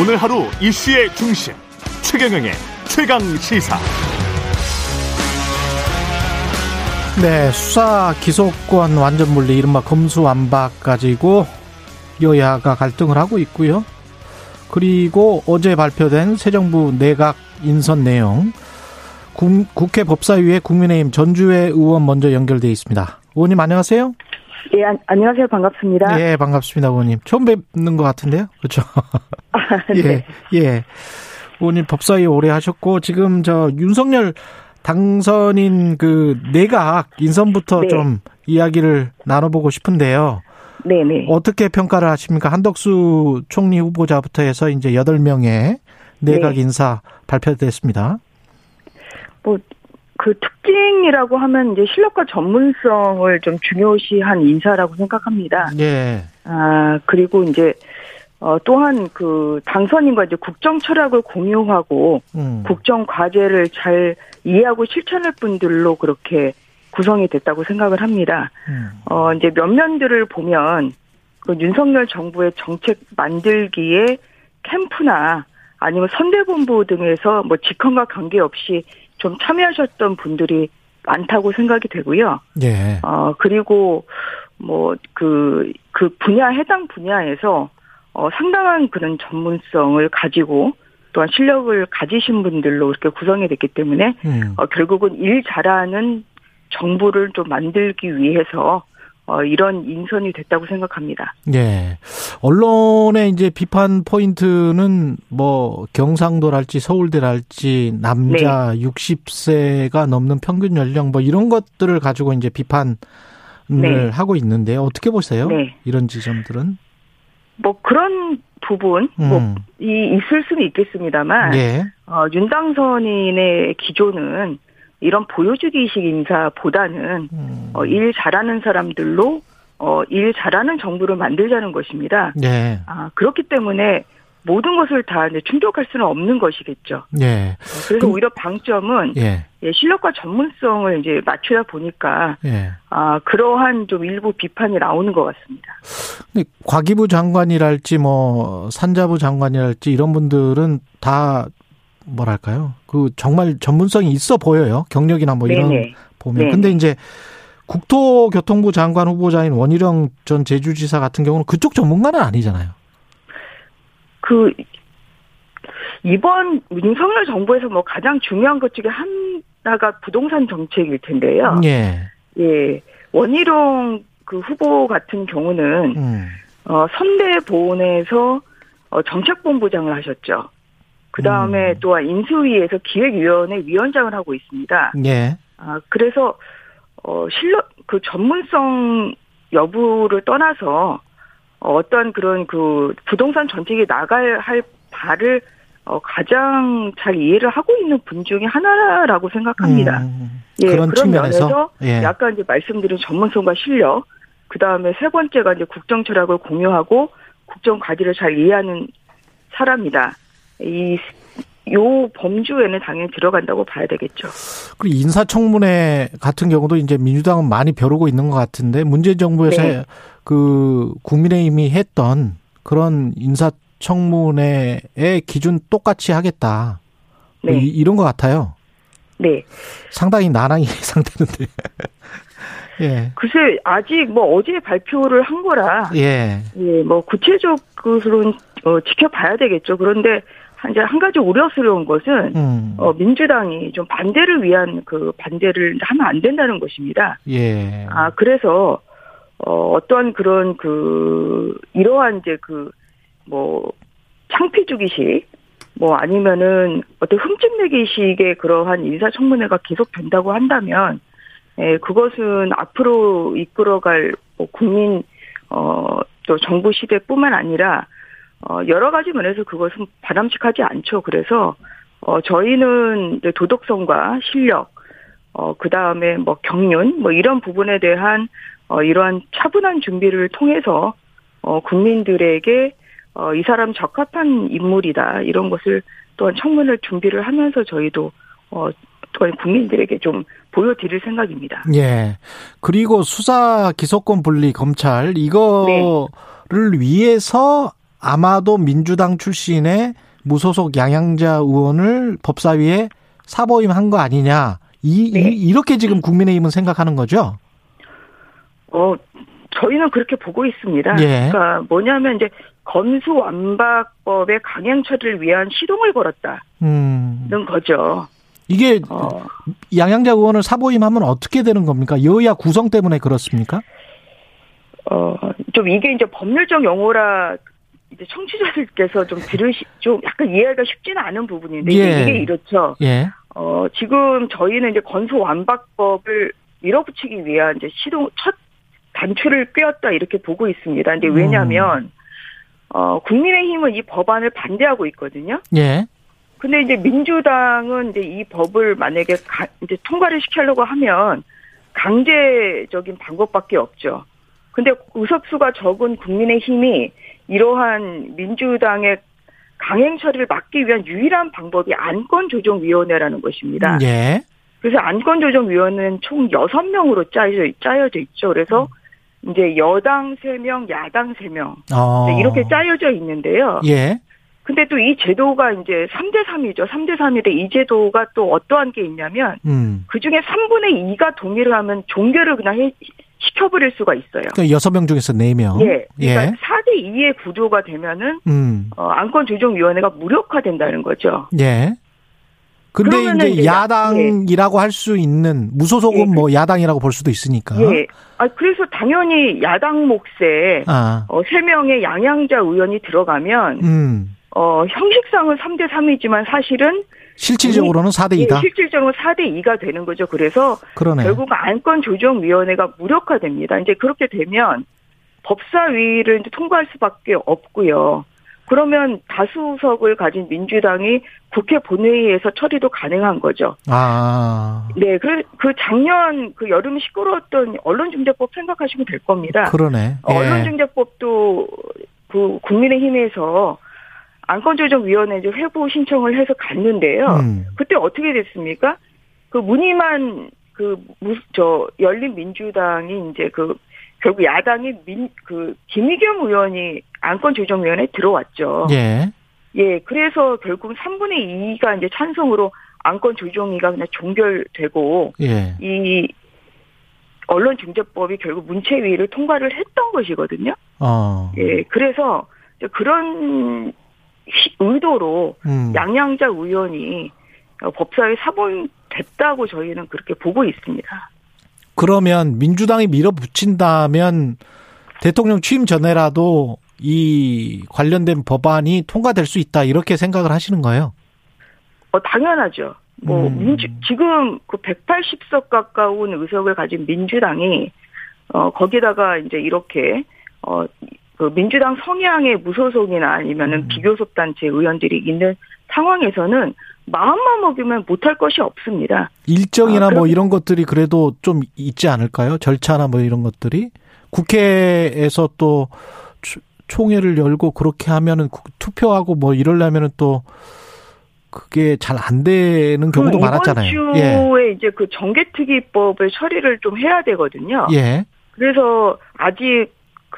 오늘 하루 이슈의 중심 최경영의 최강 시사. 네, 수사 기소권 완전 물리 이른바 검수완박 가지고 여야가 갈등을 하고 있고요. 그리고 어제 발표된 새 정부 내각 인선 내용 국회 법사위에 국민의힘 전주회 의원 먼저 연결돼 있습니다. 의원님 안녕하세요. 예, 안, 안녕하세요. 반갑습니다. 예, 반갑습니다, 의원님. 처음 뵙는 것 같은데요, 그렇죠? 아, 네. 예, 예. 의원님 법사위 오래 하셨고 지금 저 윤석열 당선인 그 내각 인선부터 네. 좀 이야기를 나눠보고 싶은데요. 네 네. 어떻게 평가를 하십니까? 한덕수 총리 후보자부터 해서 이제 8명의 내각 네. 인사 발표됐습니다. 뭐, 그 특징이라고 하면 이제 실력과 전문성을 좀 중요시한 인사라고 생각합니다. 예. 아, 그리고 이제, 어, 또한 그 당선인과 이제 국정 철학을 공유하고 음. 국정 과제를 잘 이해하고 실천할 분들로 그렇게 구성이 됐다고 생각을 합니다. 음. 어, 이제 면면들을 보면 그 윤석열 정부의 정책 만들기에 캠프나 아니면 선대본부 등에서 뭐 직헌과 관계없이 좀 참여하셨던 분들이 많다고 생각이 되고요. 예. 어, 그리고 뭐 그, 그 분야, 해당 분야에서 어, 상당한 그런 전문성을 가지고 또한 실력을 가지신 분들로 이렇게 구성이 됐기 때문에 음. 어, 결국은 일 잘하는 정부를 좀 만들기 위해서 어, 이런 인선이 됐다고 생각합니다. 예. 언론의 이제 비판 포인트는 뭐 경상도랄지 서울대랄지 남자 네. 60세가 넘는 평균 연령 뭐 이런 것들을 가지고 이제 비판을 네. 하고 있는데 어떻게 보세요? 네. 이런 지점들은? 뭐 그런 부분 뭐 음. 이 있을 수는 있겠습니다만 예. 어, 윤당선인의 기조는 이런 보여주기식 인사보다는 음. 어, 일 잘하는 사람들로 어, 일 잘하는 정부를 만들자는 것입니다. 예. 아, 그렇기 때문에 모든 것을 다 이제 충족할 수는 없는 것이겠죠. 예. 어, 그래서 그럼- 오히려 방점은 예. 예, 실력과 전문성을 이제 맞추다 보니까 예. 아, 그러한 좀 일부 비판이 나오는 것 같습니다. 근데 과기부 장관이랄지 뭐 산자부 장관이랄지 이런 분들은 다 뭐랄까요? 그 정말 전문성이 있어 보여요. 경력이나 뭐 이런 네네. 보면. 네. 근데 이제 국토교통부 장관 후보자인 원희룡 전 제주지사 같은 경우는 그쪽 전문가는 아니잖아요. 그 이번 윤석열 정부에서 뭐 가장 중요한 것 중에 하나가 부동산 정책일 텐데요. 예. 예. 원희룡 그 후보 같은 경우는 음. 어 선대 보훈에서 어 정책본부장을 하셨죠. 그 다음에 음. 또한 인수위에서 기획위원회 위원장을 하고 있습니다. 예. 아 그래서 어 실력 그 전문성 여부를 떠나서 어, 어떤 그런 그 부동산 정책이 나갈 할 바를 어, 가장 잘 이해를 하고 있는 분 중에 하나라고 생각합니다. 음. 예, 그런 그런 측면에서 면에서 예. 약간 이제 말씀드린 전문성과 실력, 그 다음에 세 번째가 이제 국정 철학을 공유하고 국정 과제를 잘 이해하는 사람이다. 이, 요 범주에는 당연히 들어간다고 봐야 되겠죠. 그리고 인사청문회 같은 경우도 이제 민주당은 많이 벼르고 있는 것 같은데 문재인 정부에서 네. 그 국민의힘이 했던 그런 인사청문회의 기준 똑같이 하겠다. 뭐 네. 이- 이런 것 같아요. 네. 상당히 난항이 상태는데. 예. 글쎄, 아직 뭐 어제 발표를 한 거라, 예. 예, 뭐 구체적으로는 어, 지켜봐야 되겠죠. 그런데 한- 이제 한 가지 우려스러운 것은 음. 어, 민주당이 좀 반대를 위한 그 반대를 하면 안 된다는 것입니다. 예. 아 그래서 어, 어떤 그런 그 이러한 이제 그 뭐 창피 주기식 뭐 아니면은 어떤 흠집 내기식의 그러한 인사청문회가 계속 된다고 한다면 예, 그것은 앞으로 이끌어갈 뭐 국민 어, 또 정부 시대뿐만 아니라 어, 여러 가지 면에서 그것은 바람직하지 않죠. 그래서 어, 저희는 도덕성과 실력, 어, 그 다음에 뭐 경륜, 뭐 이런 부분에 대한 어, 이러한 차분한 준비를 통해서 어, 국민들에게 어, 이 사람 적합한 인물이다 이런 것을 또한 청문을 준비를 하면서 저희도 어, 또한 국민들에게 좀 보여드릴 생각입니다. 예. 그리고 수사 기소권 분리 검찰 이거를 네. 위해서 아마도 민주당 출신의 무소속 양양자 의원을 법사위에 사보임한 거 아니냐. 이, 네. 이 이렇게 지금 국민의힘은 생각하는 거죠. 어, 저희는 그렇게 보고 있습니다. 예. 그러니까 뭐냐면 이제 검수완박법의 강행 처리를 위한 시동을 걸었다는 음. 거죠. 이게 어, 양양자 의원을 사보임하면 어떻게 되는 겁니까? 여야 구성 때문에 그렇습니까? 어, 좀 이게 이제 법률적 용어라 이제 청취자들께서 좀 들으시, 좀 약간 이해하기가 쉽지는 않은 부분인데 이게- 예. 이게 이렇죠. 예. 어, 지금 저희는 이제 건소 완박법을 밀어붙이기 위한 이제 시동, 첫 단추를 꿰었다 이렇게 보고 있습니다. 근데 왜냐면, 어, 국민의힘은 이 법안을 반대하고 있거든요. 예. 근데 이제 민주당은 이제 이 법을 만약에 가, 이제 통과를 시키려고 하면 강제적인 방법밖에 없죠. 근데 의석수가 적은 국민의힘이 이러한 민주당의 강행 처리를 막기 위한 유일한 방법이 안건조정위원회라는 것입니다. 예. 그래서 안건조정위원회는 총 6명으로 짜여져, 짜여져 있죠. 그래서 이제 여당 3명, 야당 3명. 어. 네, 이렇게 짜여져 있는데요. 예. 근데 또 이 제도가 이제 3대 3이죠. 3대 3인데 이 제도가 또 어떠한 게 있냐면 음. 그 중에 3분의 2가 동의를 하면 종결을 그냥 해, 시켜버릴 수가 있어요. 그러니까 여섯 명 중에서 네 명. 예. 그러니까 예. 4대 2의 구조가 되면은 음. 어, 안건조정위원회가 무력화된다는 거죠. 예. 근데 이제 이제 야당이라고 할수 있는 무소속은 예. 뭐 야당이라고 볼 수도 있으니까. 예. 아 그래서 당연히 야당 몫에 아. 어, 3명의 양양자 의원이 들어가면 음. 어, 형식상은 3대 3이지만 사실은 실질적으로는 4대 예, 2다. 실질적으로 4대 2가 되는 거죠. 그래서 그러네. 결국 안건 조정 위원회가 무력화됩니다. 이제 그렇게 되면 법사위를 통과할 수밖에 없고요. 그러면 다수석을 가진 민주당이 국회 본회의에서 처리도 가능한 거죠. 아. 네, 그, 그 작년 그 여름 시끄러웠던 언론중재법 생각하시면 될 겁니다. 그러네. 어, 예. 언론중재법도 그 국민의힘에서 안건조정위원회 이제 회부 신청을 해서 갔는데요. 음. 그때 어떻게 됐습니까? 그 문희만 그저 열린 민주당이 이제 그 결국 야당이 민 그 김의겸 의원이 안건조정위원회에 들어왔죠. 예. 예, 그래서 결국 3분의 2가 이제 찬성으로 안건 조정위가 그냥 종결되고 예. 이 언론중재법이 결국 문체위를 통과를 했던 것이거든요. 어. 예, 그래서 그런 시- 의도로 음. 양양자 의원이 어, 법사위 사본됐다고 저희는 그렇게 보고 있습니다. 그러면 민주당이 밀어붙인다면 대통령 취임 전에라도 이 관련된 법안이 통과될 수 있다 이렇게 생각을 하시는 거예요. 어, 당연하죠. 뭐, 음. 민주, 지금 그 180석 가까운 의석을 가진 민주당이, 어, 거기다가 이제 이렇게, 어, 그 민주당 성향의 무소속이나 아니면은 음. 비교섭 단체 의원들이 있는 상황에서는 마음만 먹으면 못할 것이 없습니다. 일정이나 아, 뭐 이런 것들이 그래도 좀 있지 않을까요? 절차나 뭐 이런 것들이 국회에서 또 추- 총회를 열고 그렇게 하면은 국- 투표하고 뭐 이러려면은 또 그게 잘 안 되는 경우도 그 많았잖아요. 이번 예. 주에 이제 그 정개특위법을 처리를 좀 해야 되거든요. 예. 그래서 아직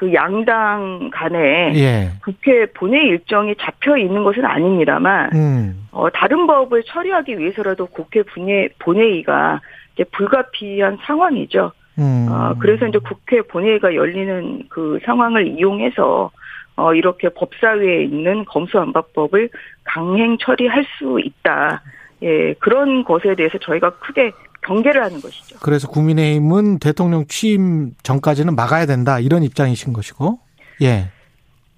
그 양당 간에 예. 국회 본회의 일정이 잡혀 있는 것은 아닙니다만 음. 어, 다른 법을 처리하기 위해서라도 국회 본회, 본회의가 이제 불가피한 상황이죠. 음. 어, 그래서 이제 국회 본회의가 열리는 그 상황을 이용해서 어, 이렇게 법사위에 있는 검수안박법을 강행 처리할 수 있다. 예, 그런 것에 대해서 저희가 크게 경계를 하는 것이죠. 그래서 국민의힘은 대통령 취임 전까지는 막아야 된다 이런 입장이신 것이고. 예.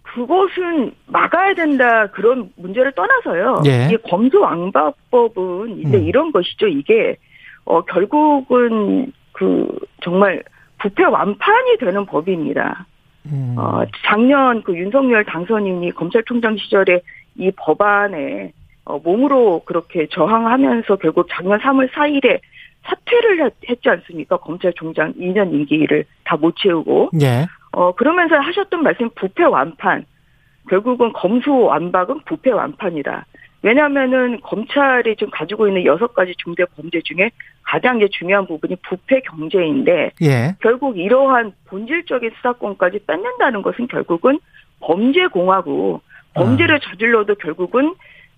그것은 막아야 된다 그런 문제를 떠나서요. 예. 이게 검수왕박법은 이제 음. 이런 것이죠. 이게 어 결국은 그 정말 부패 완판이 되는 법입니다. 음. 어 작년 그 윤석열 당선인이 검찰총장 시절에 이 법안에 어 몸으로 그렇게 저항하면서 결국 작년 3월 4일에 사퇴를 했- 했지 않습니까? 검찰총장 2년 임기를 다 못 채우고 예. 어, 그러면서 하셨던 말씀 부패 완판. 결국은 검수 완박은 부패 완판이다. 왜냐하면은 검찰이 지금 가지고 있는 여섯 가지 중대 범죄 중에 가장 이제 중요한 부분이 부패 경제인데 예. 결국 이러한 본질적인 수사권까지 뺏는다는 것은 결국은 범죄 공화국, 범죄를 저질러도 결국은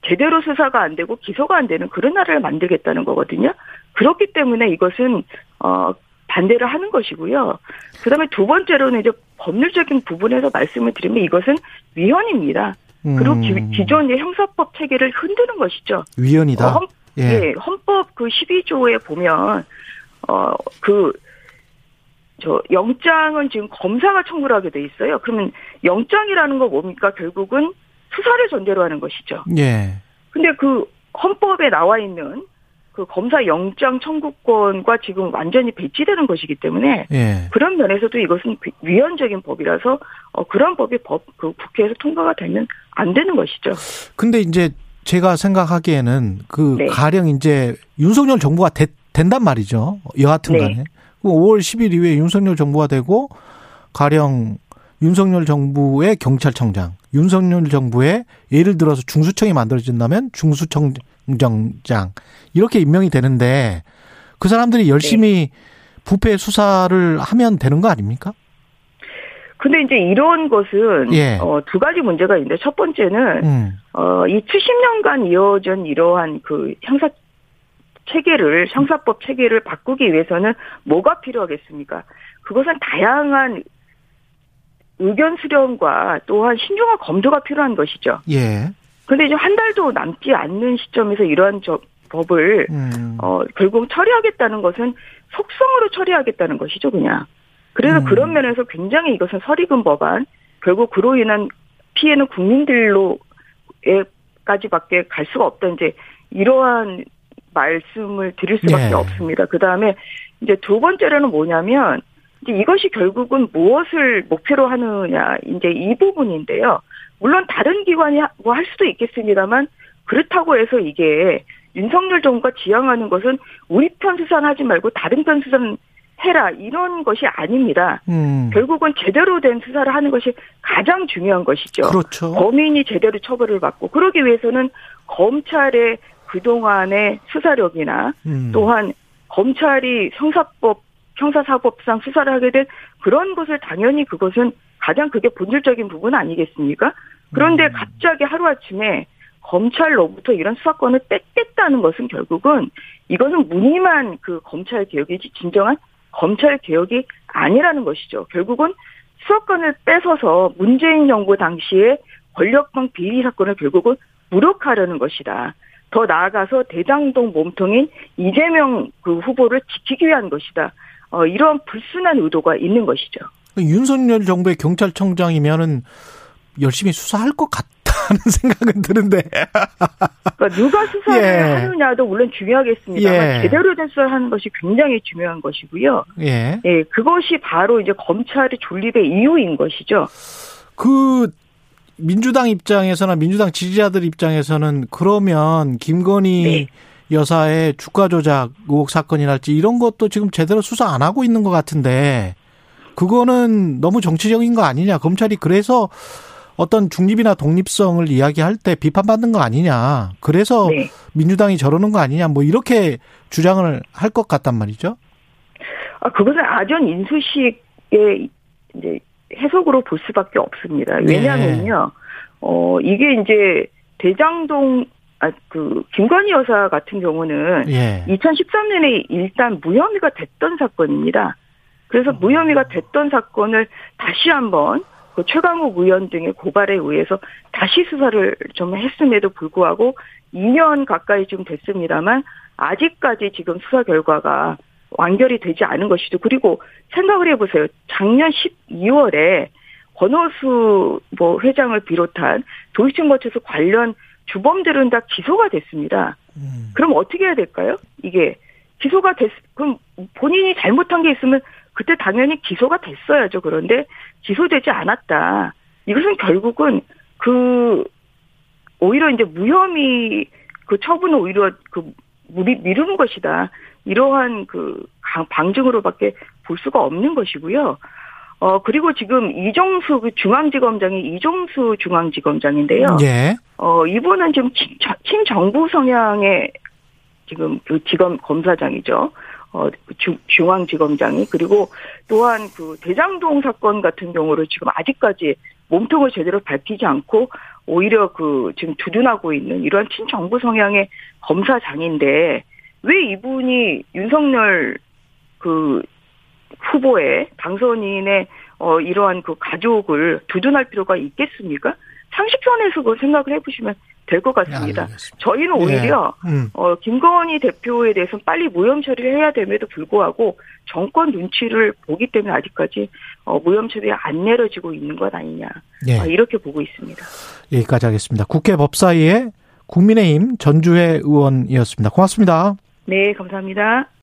제대로 수사가 안 되고 기소가 안 되는 그런 나라를 만들겠다는 거거든요. 그렇기 때문에 이것은 어 반대를 하는 것이고요. 그다음에 두 번째로는 이제 법률적인 부분에서 말씀을 드리면 이것은 위헌입니다. 그리고 음. 기, 존의 형사법 체계를 흔드는 것이죠. 위헌이다. 어, 헌, 예. 예, 헌법 그 12조에 보면 어그 저 영장은 지금 검사가 청구를 하게 돼 있어요. 그러면 영장이라는 거 뭡니까? 결국은 수사를 전제로 하는 것이죠. 예. 근데 그 헌법에 나와 있는 그 검사 영장 청구권과 지금 완전히 배치되는 것이기 때문에 예. 그런 면에서도 이것은 위헌적인 법이라서 어 그런 법이 법 그 국회에서 통과가 되면 안 되는 것이죠. 근데 이제 제가 생각하기에는 그 네. 가령 이제 윤석열 정부가 되- 된단 말이죠. 여하튼 네. 간에. 그 5월 10일 이후에 윤석열 정부가 되고 가령 윤석열 정부의 경찰청장, 윤석열 정부의 예를 들어서 중수청이 만들어진다면 중수청장장 이렇게 임명이 되는데 그 사람들이 열심히 부패 수사를 하면 되는 거 아닙니까? 근데 이제 이런 것은 예. 어, 두 가지 문제가 있는데 첫 번째는 음. 어, 이 70년간 이어진 이러한 그 형사 체계를 형사법 체계를 바꾸기 위해서는 뭐가 필요하겠습니까? 그것은 다양한 의견 수렴과 또한 신중한 검토가 필요한 것이죠. 예. 근데 이제 한 달도 남지 않는 시점에서 이러한 저 법을 음. 어 결국 처리하겠다는 것은 속성으로 처리하겠다는 것이죠, 그냥. 그래서 음. 그런 면에서 굉장히 이것은 설익은 법안, 결국 그로 인한 피해는 국민들로에까지밖에 갈 수가 없다. 이제 이러한 말씀을 드릴 수밖에 네. 없습니다. 그 다음에 이제 두 번째로는 뭐냐면 이제 이것이 결국은 무엇을 목표로 하느냐 이제 이 부분인데요. 물론 다른 기관이 뭐 할 수도 있겠습니다만 그렇다고 해서 이게 윤석열 정부가 지향하는 것은 우리 편 수사하지 말고 다른 편 수사는 해라 이런 것이 아닙니다. 음. 결국은 제대로 된 수사를 하는 것이 가장 중요한 것이죠. 그렇죠. 범인이 제대로 처벌을 받고 그러기 위해서는 검찰의 그동안의 수사력이나 음. 또한 검찰이 형사법 형사사법상 수사를 하게 된 그런 것을 당연히 그것은 가장 그게 본질적인 부분 아니겠습니까? 그런데 음. 갑자기 하루아침에 검찰로부터 이런 수사권을 뺏겠다는 것은 결국은 이것은 무늬만 그 검찰 개혁이지 진정한 검찰 개혁이 아니라는 것이죠. 결국은 수사권을 뺏어서 문재인 정부 당시에 권력방 비리 사건을 결국은 무력화하려는 것이다. 더 나아가서 대장동 몸통인 이재명 그 후보를 지키기 위한 것이다. 어, 이런 불순한 의도가 있는 것이죠. 윤석열 정부의 경찰청장이면은 열심히 수사할 것 같다는 생각은 드는데. 그러니까 누가 수사를 예. 하느냐도 물론 중요하겠습니다만 예. 제대로 된 수사를 하는 것이 굉장히 중요한 것이고요. 예. 예, 그것이 바로 이제 검찰의 존립의 이유인 것이죠. 그 민주당 입장에서나 민주당 지지자들 입장에서는 그러면 김건희 네. 여사의 주가 조작 의혹 사건이랄지 이런 것도 지금 제대로 수사 안 하고 있는 것 같은데 그거는 너무 정치적인 거 아니냐. 검찰이 그래서 어떤 중립이나 독립성을 이야기할 때 비판받는 거 아니냐. 그래서 네. 민주당이 저러는 거 아니냐. 뭐 이렇게 주장을 할 것 같단 말이죠. 아, 그것은 아전 인수식의 이제 해석으로 볼 수밖에 없습니다. 네. 왜냐하면요, 어, 이게 이제 대장동, 아, 그, 김건희 여사 같은 경우는 예. 2013년에 일단 무혐의가 됐던 사건입니다. 그래서 음. 무혐의가 됐던 사건을 다시 한번 그 최강욱 의원 등의 고발에 의해서 다시 수사를 좀 했음에도 불구하고 2년 가까이 좀 됐습니다만 아직까지 지금 수사 결과가 완결이 되지 않은 것이죠. 그리고 생각을 해보세요. 작년 12월에 권호수 뭐 회장을 비롯한 도시증거처에서 관련 주범들은 다 기소가 됐습니다. 음. 그럼 어떻게 해야 될까요? 이게 기소가 됐 그럼 본인이 잘못한 게 있으면 그때 당연히 기소가 됐어야죠. 그런데 기소되지 않았다. 이것은 결국은 그 오히려 이제 무혐의 그 처분을 오히려 그 미- 미루는 것이다. 이러한 그 강- 방증으로밖에 볼 수가 없는 것이고요. 어 그리고 지금 이종수 그 중앙지검장이 이종수 중앙지검장인데요. 예. 어, 이분은 지금 친, 친정부 성향의 지금 그 지검 검사장이죠. 어, 주, 중앙지검장이. 그리고 또한 그 대장동 사건 같은 경우를 지금 아직까지 몸통을 제대로 밝히지 않고 오히려 그 지금 두둔하고 있는 이러한 친정부 성향의 검사장인데 왜 이분이 윤석열 그 후보의 당선인의 어 이러한 그 가족을 두둔할 필요가 있겠습니까? 상식선에서 그 생각을 해보시면 될 것 같습니다. 알겠습니다. 저희는 오히려 예. 음. 어, 김건희 대표에 대해서는 빨리 무혐의 처리를 해야 됨에도 불구하고 정권 눈치를 보기 때문에 아직까지 어, 무혐의 처리 안 내려지고 있는 것 아니냐 예. 아, 이렇게 보고 있습니다. 여기까지 하겠습니다. 국회 법사위의 국민의힘 전주회 의원이었습니다. 고맙습니다. 네, 감사합니다.